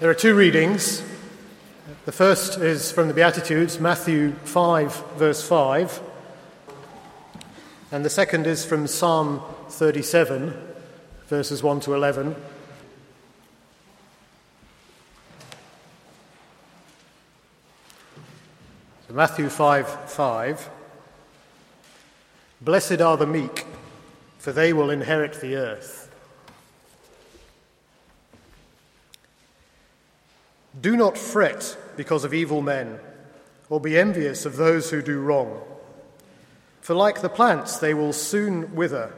There are two readings. The first is from the Beatitudes, Matthew 5, verse 5. And the second is from Psalm 37, verses 1 to 11. So Matthew 5, 5. Blessed are the meek, for they will inherit the earth. Do not fret because of evil men, or be envious of those who do wrong. For like the plants, they will soon wither,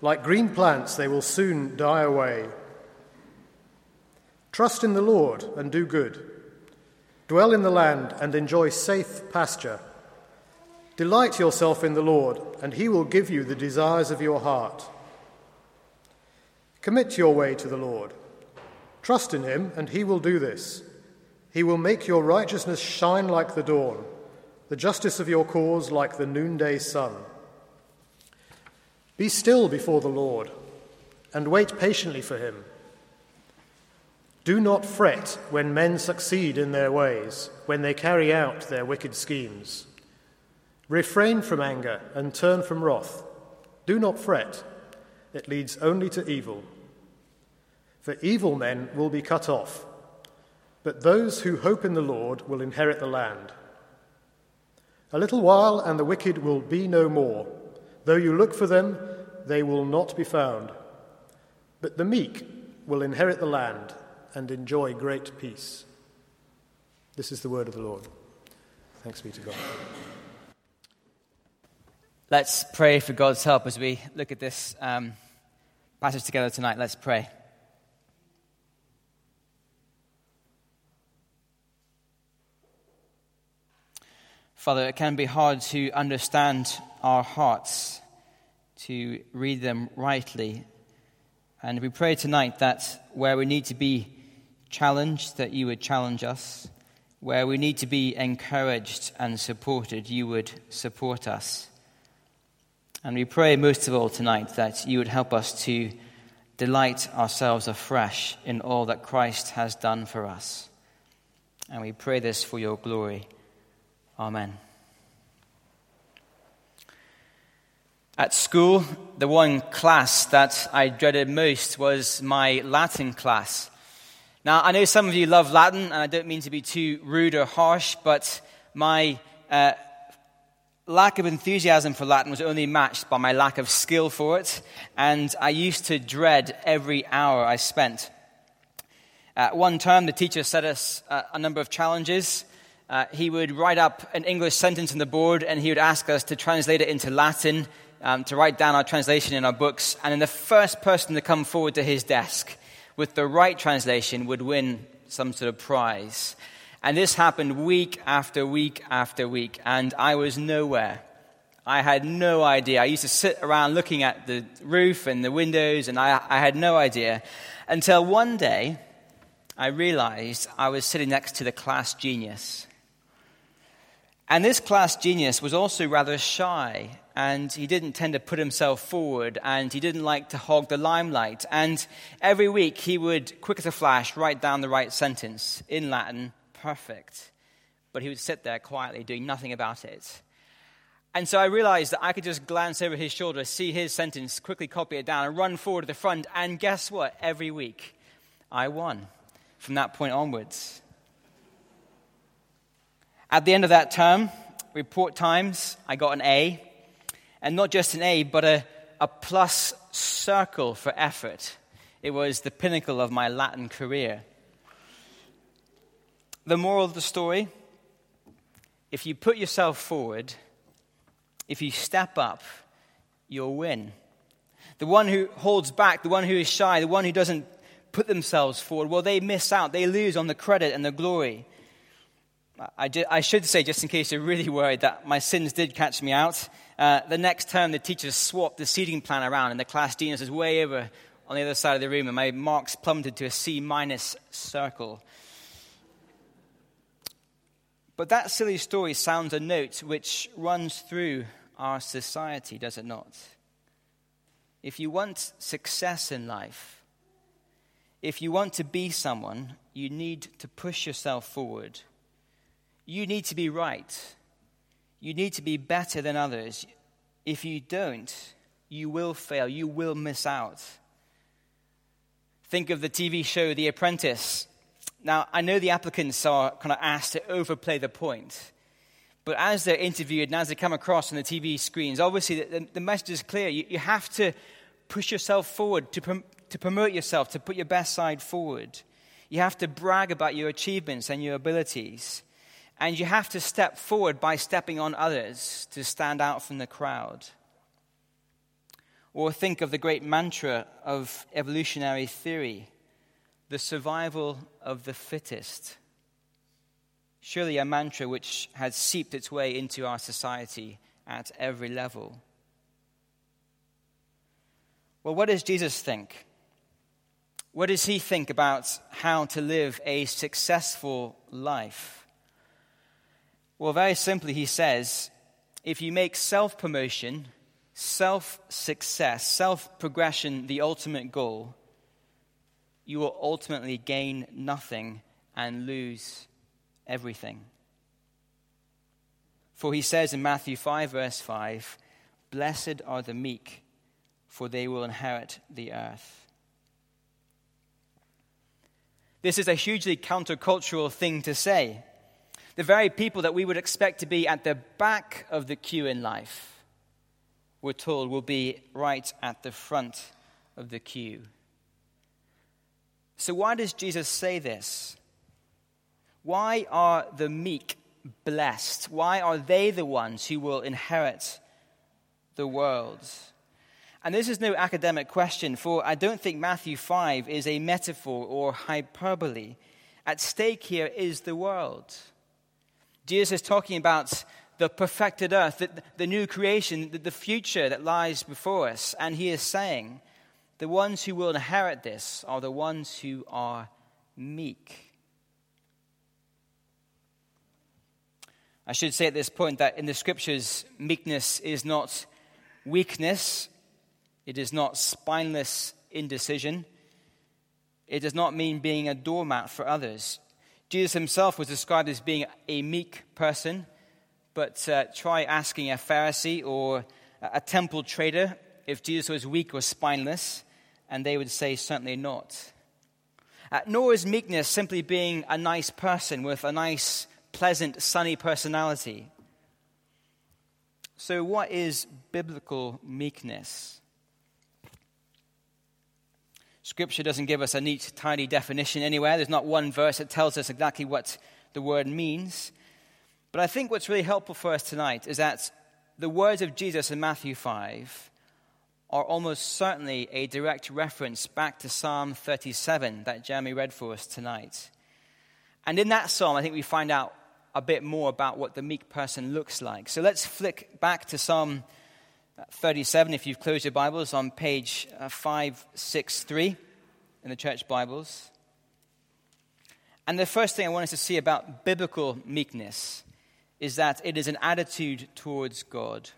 like green plants, they will soon die away. Trust in the Lord and do good. Dwell in the land and enjoy safe pasture. Delight yourself in the Lord, and he will give you the desires of your heart. Commit your way to the Lord. Trust in him, and he will do this. He will make your righteousness shine like the dawn, the justice of your cause like the noonday sun. Be still before the Lord, and wait patiently for him. Do not fret when men succeed in their ways, when they carry out their wicked schemes. Refrain from anger and turn from wrath. Do not fret, it leads only to evil for evil men will be cut off, but those who hope in the Lord will inherit the land. A little while, and the wicked will be no more. Though you look for them, they will not be found. But the meek will inherit the land and enjoy great peace. This is the word of the Lord. Thanks be to God. Let's pray for God's help as we look at this um, passage together tonight. Let's pray. Father, it can be hard to understand our hearts, to read them rightly. And we pray tonight that where we need to be challenged, that you would challenge us. Where we need to be encouraged and supported, you would support us. And we pray most of all tonight that you would help us to delight ourselves afresh in all that Christ has done for us. And we pray this for your glory. Amen. At school, the one class that I dreaded most was my Latin class. Now, I know some of you love Latin, and I don't mean to be too rude or harsh, but my uh, lack of enthusiasm for Latin was only matched by my lack of skill for it, and I used to dread every hour I spent. At one term, the teacher set us uh, a number of challenges uh, he would write up an English sentence on the board and he would ask us to translate it into Latin, um, to write down our translation in our books. And then the first person to come forward to his desk with the right translation would win some sort of prize. And this happened week after week after week, and I was nowhere. I had no idea. I used to sit around looking at the roof and the windows, and I, I had no idea. Until one day, I realized I was sitting next to the class genius. And this class genius was also rather shy, and he didn't tend to put himself forward, and he didn't like to hog the limelight. And every week he would, quick as a flash, write down the right sentence in Latin, perfect. But he would sit there quietly doing nothing about it. And so I realized that I could just glance over his shoulder, see his sentence, quickly copy it down, and run forward to the front. And guess what? Every week I won from that point onwards. At the end of that term, report times, I got an A. And not just an A, but a, a plus circle for effort. It was the pinnacle of my Latin career. The moral of the story if you put yourself forward, if you step up, you'll win. The one who holds back, the one who is shy, the one who doesn't put themselves forward, well, they miss out. They lose on the credit and the glory. I, did, I, should say, just in case you're really worried, that my sins did catch me out. Uh, the next term, the teachers swapped the seating plan around, and the class dean was way over on the other side of the room, and my marks plummeted to a C minus circle. But that silly story sounds a note which runs through our society, does it not? If you want success in life, if you want to be someone, you need to push yourself forward. You need to be right. You need to be better than others. If you don't, you will fail. You will miss out. Think of the TV show The Apprentice. Now, I know the applicants are kind of asked to overplay the point, but as they're interviewed and as they come across on the TV screens, obviously the, the message is clear. You, you, have to push yourself forward, to, prom- to promote yourself, to put your best side forward. You have to brag about your achievements and your abilities. And you have to step forward by stepping on others to stand out from the crowd. Or think of the great mantra of evolutionary theory the survival of the fittest. Surely a mantra which has seeped its way into our society at every level. Well, what does Jesus think? What does he think about how to live a successful life? Well, very simply, he says if you make self promotion, self success, self progression the ultimate goal, you will ultimately gain nothing and lose everything. For he says in Matthew 5, verse 5, Blessed are the meek, for they will inherit the earth. This is a hugely countercultural thing to say. The very people that we would expect to be at the back of the queue in life, we're told, will be right at the front of the queue. So, why does Jesus say this? Why are the meek blessed? Why are they the ones who will inherit the world? And this is no academic question, for I don't think Matthew 5 is a metaphor or hyperbole. At stake here is the world. Jesus is talking about the perfected earth, the, the new creation, the, the future that lies before us. And he is saying, the ones who will inherit this are the ones who are meek. I should say at this point that in the scriptures, meekness is not weakness, it is not spineless indecision, it does not mean being a doormat for others. Jesus himself was described as being a meek person, but uh, try asking a Pharisee or a temple trader if Jesus was weak or spineless, and they would say, certainly not. Uh, nor is meekness simply being a nice person with a nice, pleasant, sunny personality. So, what is biblical meekness? Scripture doesn't give us a neat, tidy definition anywhere. There's not one verse that tells us exactly what the word means. But I think what's really helpful for us tonight is that the words of Jesus in Matthew 5 are almost certainly a direct reference back to Psalm 37 that Jeremy read for us tonight. And in that psalm, I think we find out a bit more about what the meek person looks like. So let's flick back to Psalm 37 if you've closed your Bibles on page uh, 563 in the church Bibles. And the first thing I want us to see about biblical meekness is that it is an attitude towards God.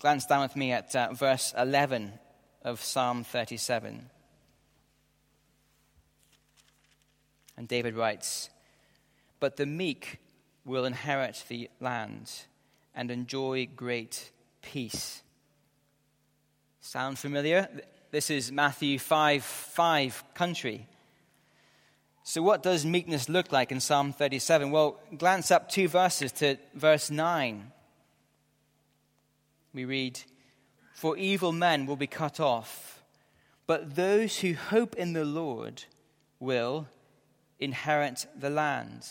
Glance down with me at uh, verse 11 of Psalm 37. And David writes, But the meek will inherit the land and enjoy great peace. Sound familiar? This is Matthew 5 5 country. So, what does meekness look like in Psalm 37? Well, glance up two verses to verse 9 we read, For evil men will be cut off, but those who hope in the Lord will inherit the land.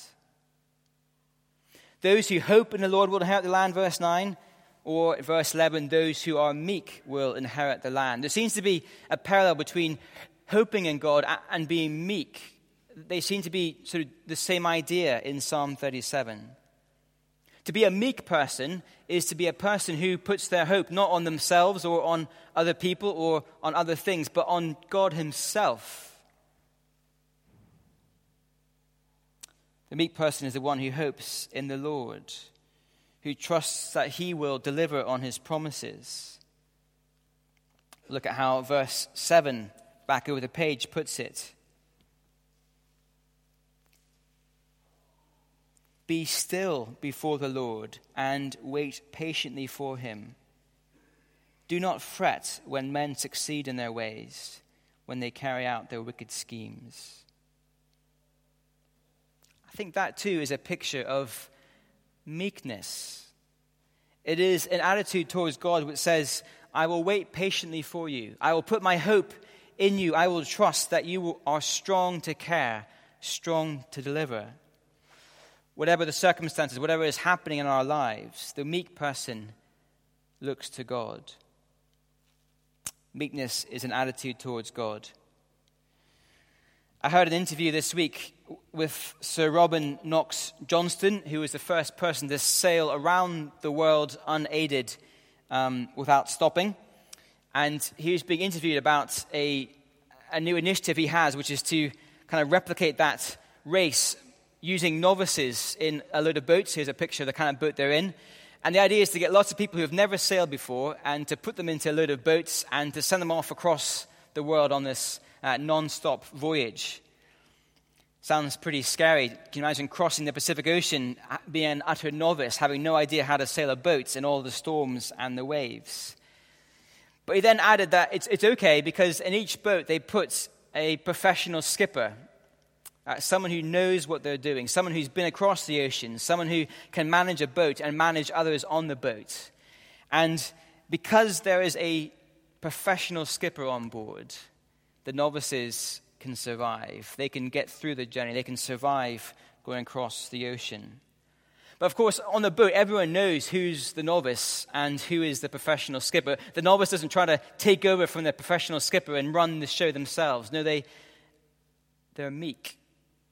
Those who hope in the Lord will inherit the land, verse 9. Or verse 11, those who are meek will inherit the land. There seems to be a parallel between hoping in God and being meek. They seem to be sort of the same idea in Psalm 37. To be a meek person is to be a person who puts their hope not on themselves or on other people or on other things, but on God Himself. The meek person is the one who hopes in the Lord, who trusts that he will deliver on his promises. Look at how verse 7 back over the page puts it. Be still before the Lord and wait patiently for him. Do not fret when men succeed in their ways, when they carry out their wicked schemes. I think that too is a picture of meekness. It is an attitude towards God which says, I will wait patiently for you. I will put my hope in you. I will trust that you are strong to care, strong to deliver whatever the circumstances, whatever is happening in our lives, the meek person looks to God. Meekness is an attitude towards God. I heard an interview this week with Sir Robin Knox Johnston, who was the first person to sail around the world unaided um, without stopping. And he was being interviewed about a, a new initiative he has, which is to kind of replicate that race using novices in a load of boats. Here's a picture of the kind of boat they're in. And the idea is to get lots of people who have never sailed before and to put them into a load of boats and to send them off across the world on this uh, non stop voyage. Sounds pretty scary. Can you imagine crossing the Pacific Ocean, uh, being an utter novice, having no idea how to sail a boat in all the storms and the waves? But he then added that it's, it's okay because in each boat they put a professional skipper uh, someone who knows what they're doing, someone who's been across the ocean, someone who can manage a boat and manage others on the boat. And because there is a professional skipper on board, the novices can survive. They can get through the journey, they can survive going across the ocean. But of course, on the boat, everyone knows who's the novice and who is the professional skipper. The novice doesn't try to take over from the professional skipper and run the show themselves. No, they, they're meek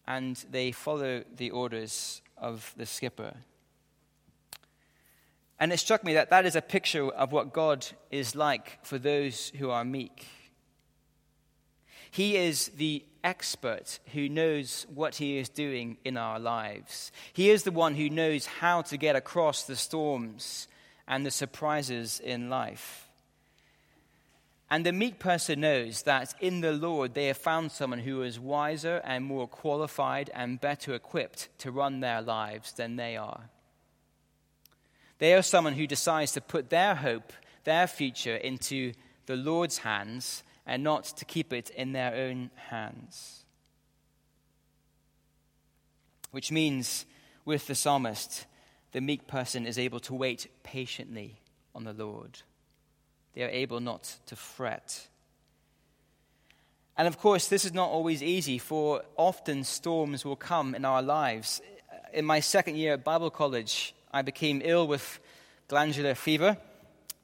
and they follow the orders of the skipper. And it struck me that that is a picture of what God is like for those who are meek. He is the expert who knows what he is doing in our lives. He is the one who knows how to get across the storms and the surprises in life. And the meek person knows that in the Lord they have found someone who is wiser and more qualified and better equipped to run their lives than they are. They are someone who decides to put their hope, their future, into the Lord's hands and not to keep it in their own hands. Which means, with the psalmist, the meek person is able to wait patiently on the Lord they are able not to fret. And of course, this is not always easy, for often storms will come in our lives. In my second year at Bible college, I became ill with glandular fever.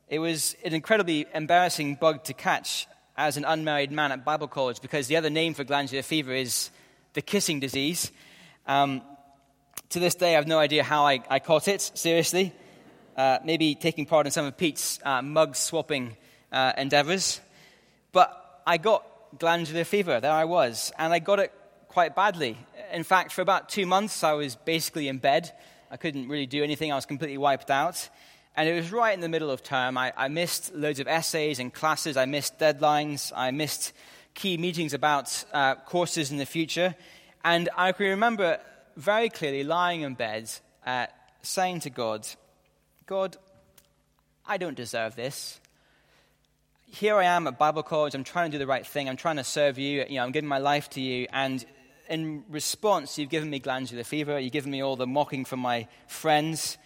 It was an incredibly embarrassing bug to catch as an unmarried man at Bible college because the other name for glandular fever is the kissing disease. Um, to this day, I have no idea how I, I caught it, seriously uh, maybe taking part in some of Pete's uh, mug swapping uh, endeavors. But I got glandular fever. There I was. And I got it quite badly. In fact, for about two months, I was basically in bed. I couldn't really do anything. I was completely wiped out. And it was right in the middle of term. I, I missed loads of essays and classes. I missed deadlines. I missed key meetings about uh, courses in the future. And I can remember very clearly lying in bed, uh, saying to God, God, I don't deserve this. Here I am at Bible college. I'm trying to do the right thing. I'm trying to serve you. You know, I'm giving my life to you. And in response, you've given me glandular fever. You've given me all the mocking from my friends.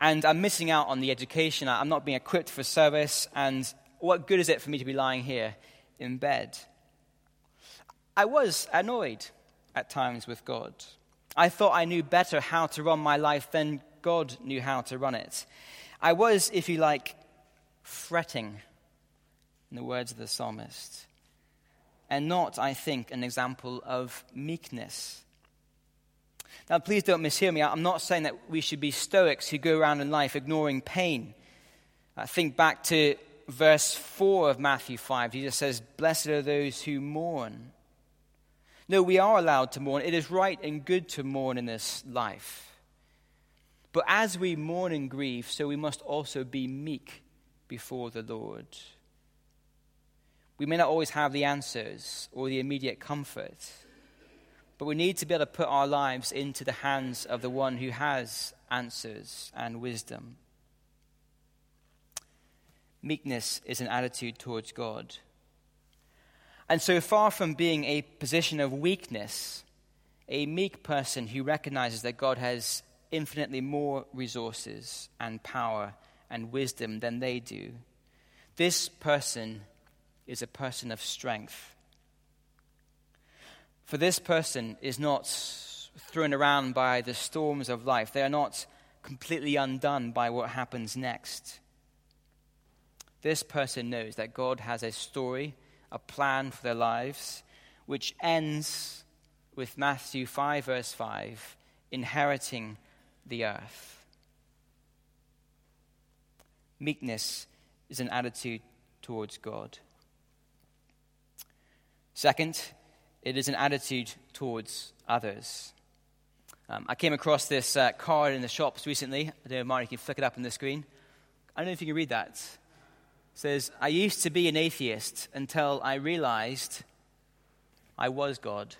And I'm missing out on the education. I'm not being equipped for service. And what good is it for me to be lying here in bed? I was annoyed at times with God. I thought I knew better how to run my life than God knew how to run it. I was, if you like, fretting, in the words of the psalmist, and not, I think, an example of meekness. Now, please don't mishear me. I'm not saying that we should be stoics who go around in life ignoring pain. I think back to verse 4 of Matthew 5. Jesus says, Blessed are those who mourn. No, we are allowed to mourn. It is right and good to mourn in this life. But as we mourn and grieve, so we must also be meek before the Lord. We may not always have the answers or the immediate comfort, but we need to be able to put our lives into the hands of the one who has answers and wisdom. Meekness is an attitude towards God. And so far from being a position of weakness, a meek person who recognizes that God has infinitely more resources and power and wisdom than they do, this person is a person of strength. For this person is not thrown around by the storms of life. They are not completely undone by what happens next. This person knows that God has a story, a plan for their lives, which ends with Matthew 5, verse 5, inheriting the earth. Meekness is an attitude towards God. Second, it is an attitude towards others. Um, I came across this uh, card in the shops recently. I don't know, Mark, you can flick it up on the screen. I don't know if you can read that. It says, I used to be an atheist until I realized I was God.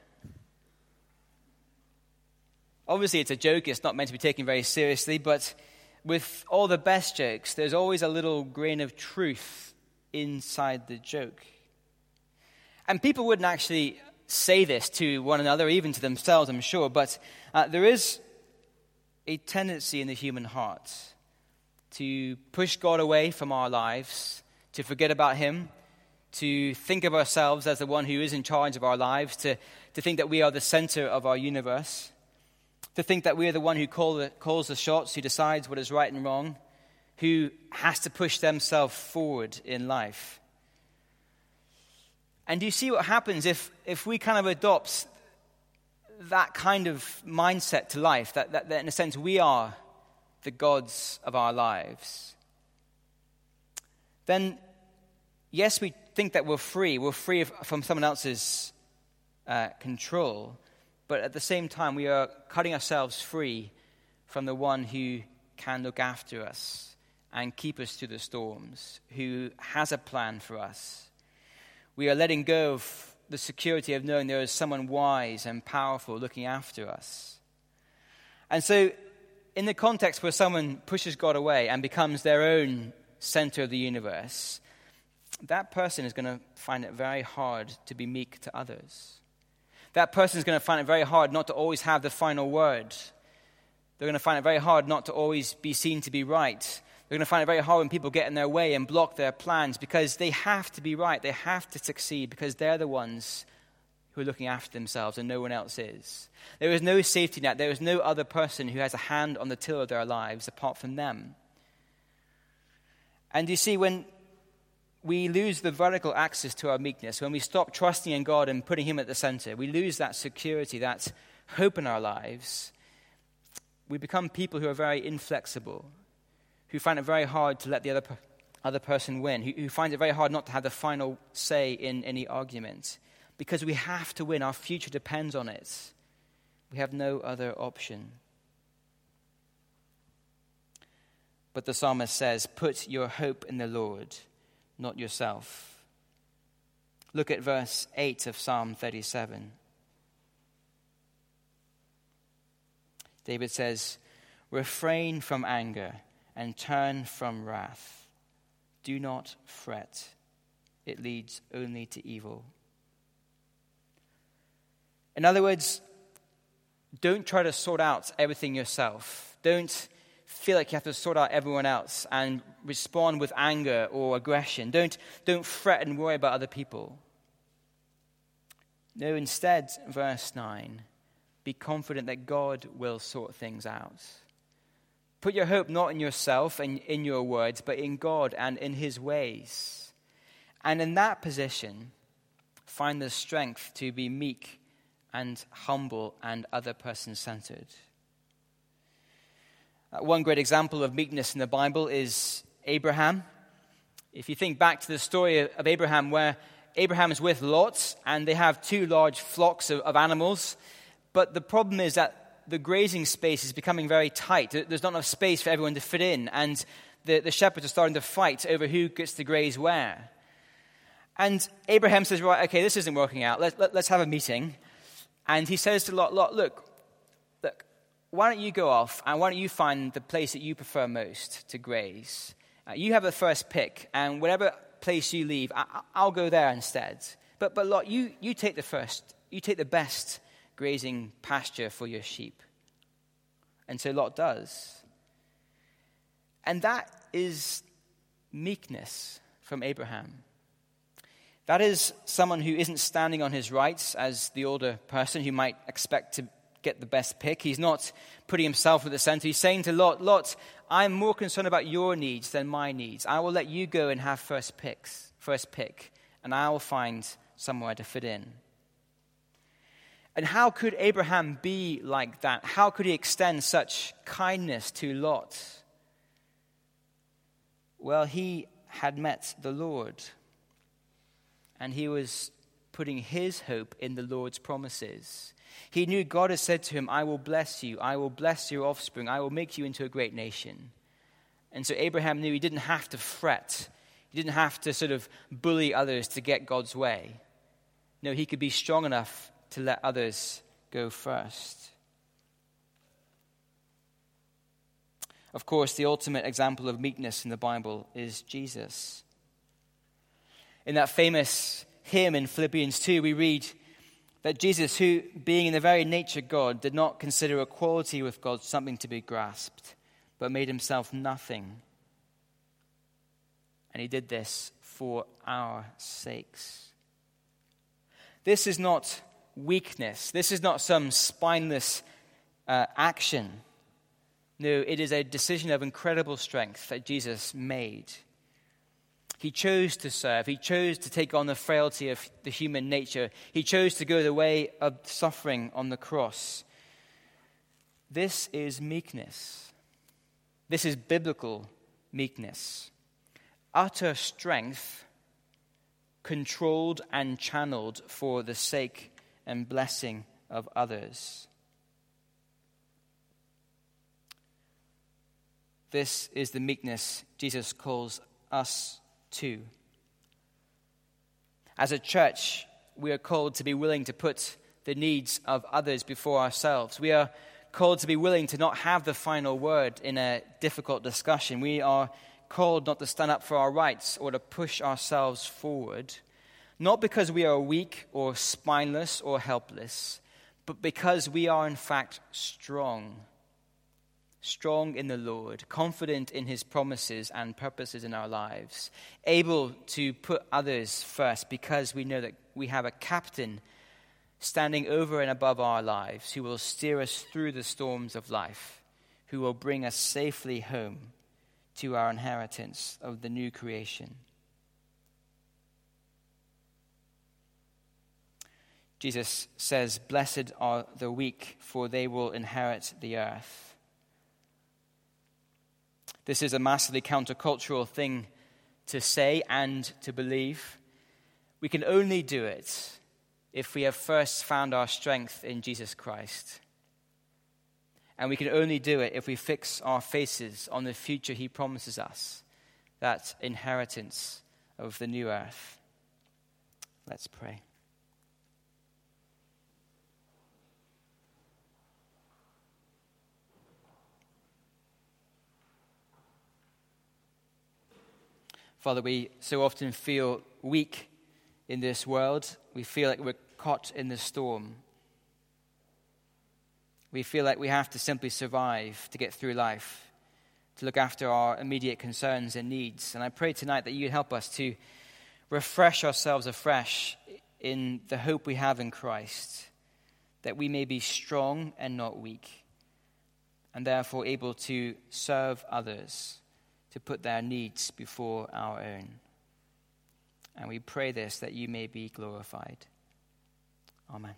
Obviously, it's a joke. It's not meant to be taken very seriously, but with all the best jokes, there's always a little grain of truth inside the joke. And people wouldn't actually say this to one another, even to themselves, I'm sure, but uh, there is a tendency in the human heart to push God away from our lives, to forget about Him, to think of ourselves as the one who is in charge of our lives, to, to think that we are the center of our universe, to think that we are the one who call the, calls the shots, who decides what is right and wrong, who has to push themselves forward in life. And do you see what happens if, if we kind of adopt that kind of mindset to life, that, that, that in a sense we are the gods of our lives? Then, yes, we think that we're free. We're free from someone else's uh, control. But at the same time, we are cutting ourselves free from the one who can look after us and keep us through the storms, who has a plan for us we are letting go of the security of knowing there is someone wise and powerful looking after us. And so, in the context where someone pushes God away and becomes their own center of the universe, that person is going to find it very hard to be meek to others. That person is going to find it very hard not to always have the final word. They're going to find it very hard not to always be seen to be right. They're going to find it very hard when people get in their way and block their plans because they have to be right. They have to succeed because they're the ones who are looking after themselves and no one else is. There is no safety net. There is no other person who has a hand on the till of their lives apart from them. And you see, when we lose the vertical axis to our meekness, when we stop trusting in God and putting Him at the center, we lose that security, that hope in our lives. We become people who are very inflexible, who find it very hard to let the other, other person win, who, who find it very hard not to have the final say in any argument. Because we have to win, our future depends on it. We have no other option. But the psalmist says, Put your hope in the Lord, not yourself. Look at verse 8 of Psalm 37. David says, Refrain from anger and turn from wrath. Do not fret, it leads only to evil. In other words, don't try to sort out everything yourself. Don't feel like you have to sort out everyone else and respond with anger or aggression. Don't, don't fret and worry about other people. No, instead, verse 9, be confident that God will sort things out. Put your hope not in yourself and in your words, but in God and in His ways. And in that position, find the strength to be meek and humble and other person centered. Uh, one great example of meekness in the Bible is Abraham. If you think back to the story of Abraham, where Abraham is with Lot and they have two large flocks of, of animals, but the problem is that the grazing space is becoming very tight. There's not enough space for everyone to fit in, and the, the shepherds are starting to fight over who gets to graze where. And Abraham says, Right, okay, this isn't working out. Let, let, let's have a meeting. And he says to Lot, Lot, look, look, why don't you go off and why don't you find the place that you prefer most to graze? Uh, you have the first pick, and whatever place you leave, I, will go there instead. But, but Lot, you, you take the first, you take the best grazing pasture for your sheep. And so Lot does. And that is meekness from Abraham. That is someone who isn't standing on his rights as the older person who might expect to get the best pick. He's not putting himself at the center. He's saying to Lot, Lot, I'm more concerned about your needs than my needs. I will let you go and have first picks, first pick, and I will find somewhere to fit in. And how could Abraham be like that? How could he extend such kindness to Lot? Well, he had met the Lord, and he was putting his hope in the Lord's promises. He knew God had said to him, I will bless you, I will bless your offspring, I will make you into a great nation. And so Abraham knew he didn't have to fret, he didn't have to sort of bully others to get God's way. No, he could be strong enough to let others go first. Of course, the ultimate example of meekness in the Bible is Jesus. In that famous hymn in Philippians 2, we read that Jesus, who, being in the very nature God, did not consider equality with God something to be grasped, but made himself nothing. And he did this for our sakes. This is not weakness. This is not some spineless uh, action. No, it is a decision of incredible strength that Jesus made. He chose to serve. He chose to take on the frailty of the human nature. He chose to go the way of suffering on the cross. This is meekness. This is biblical meekness. Utter strength, controlled and channeled for the sake and blessing of others. This is the meekness Jesus calls us to. As a church, we are called to be willing to put the needs of others before ourselves. We are called to be willing to not have the final word in a difficult discussion. We are called not to stand up for our rights or to push ourselves forward not because we are weak or spineless or helpless, but because we are in fact strong. Strong in the Lord, confident in his promises and purposes in our lives, able to put others first because we know that we have a captain standing over and above our lives who will steer us through the storms of life, who will bring us safely home to our inheritance of the new creation. Jesus says, Blessed are the weak, for they will inherit the earth. This is a massively countercultural thing to say and to believe. We can only do it if we have first found our strength in Jesus Christ. And we can only do it if we fix our faces on the future He promises us that inheritance of the new earth. Let's pray. Father, we so often feel weak in this world. We feel like we're caught in the storm. We feel like we have to simply survive to get through life, to look after our immediate concerns and needs. And I pray tonight that you'd help us to refresh ourselves afresh in the hope we have in Christ, that we may be strong and not weak, and therefore able to serve others to put their needs before our own. And we pray this that you may be glorified. Amen.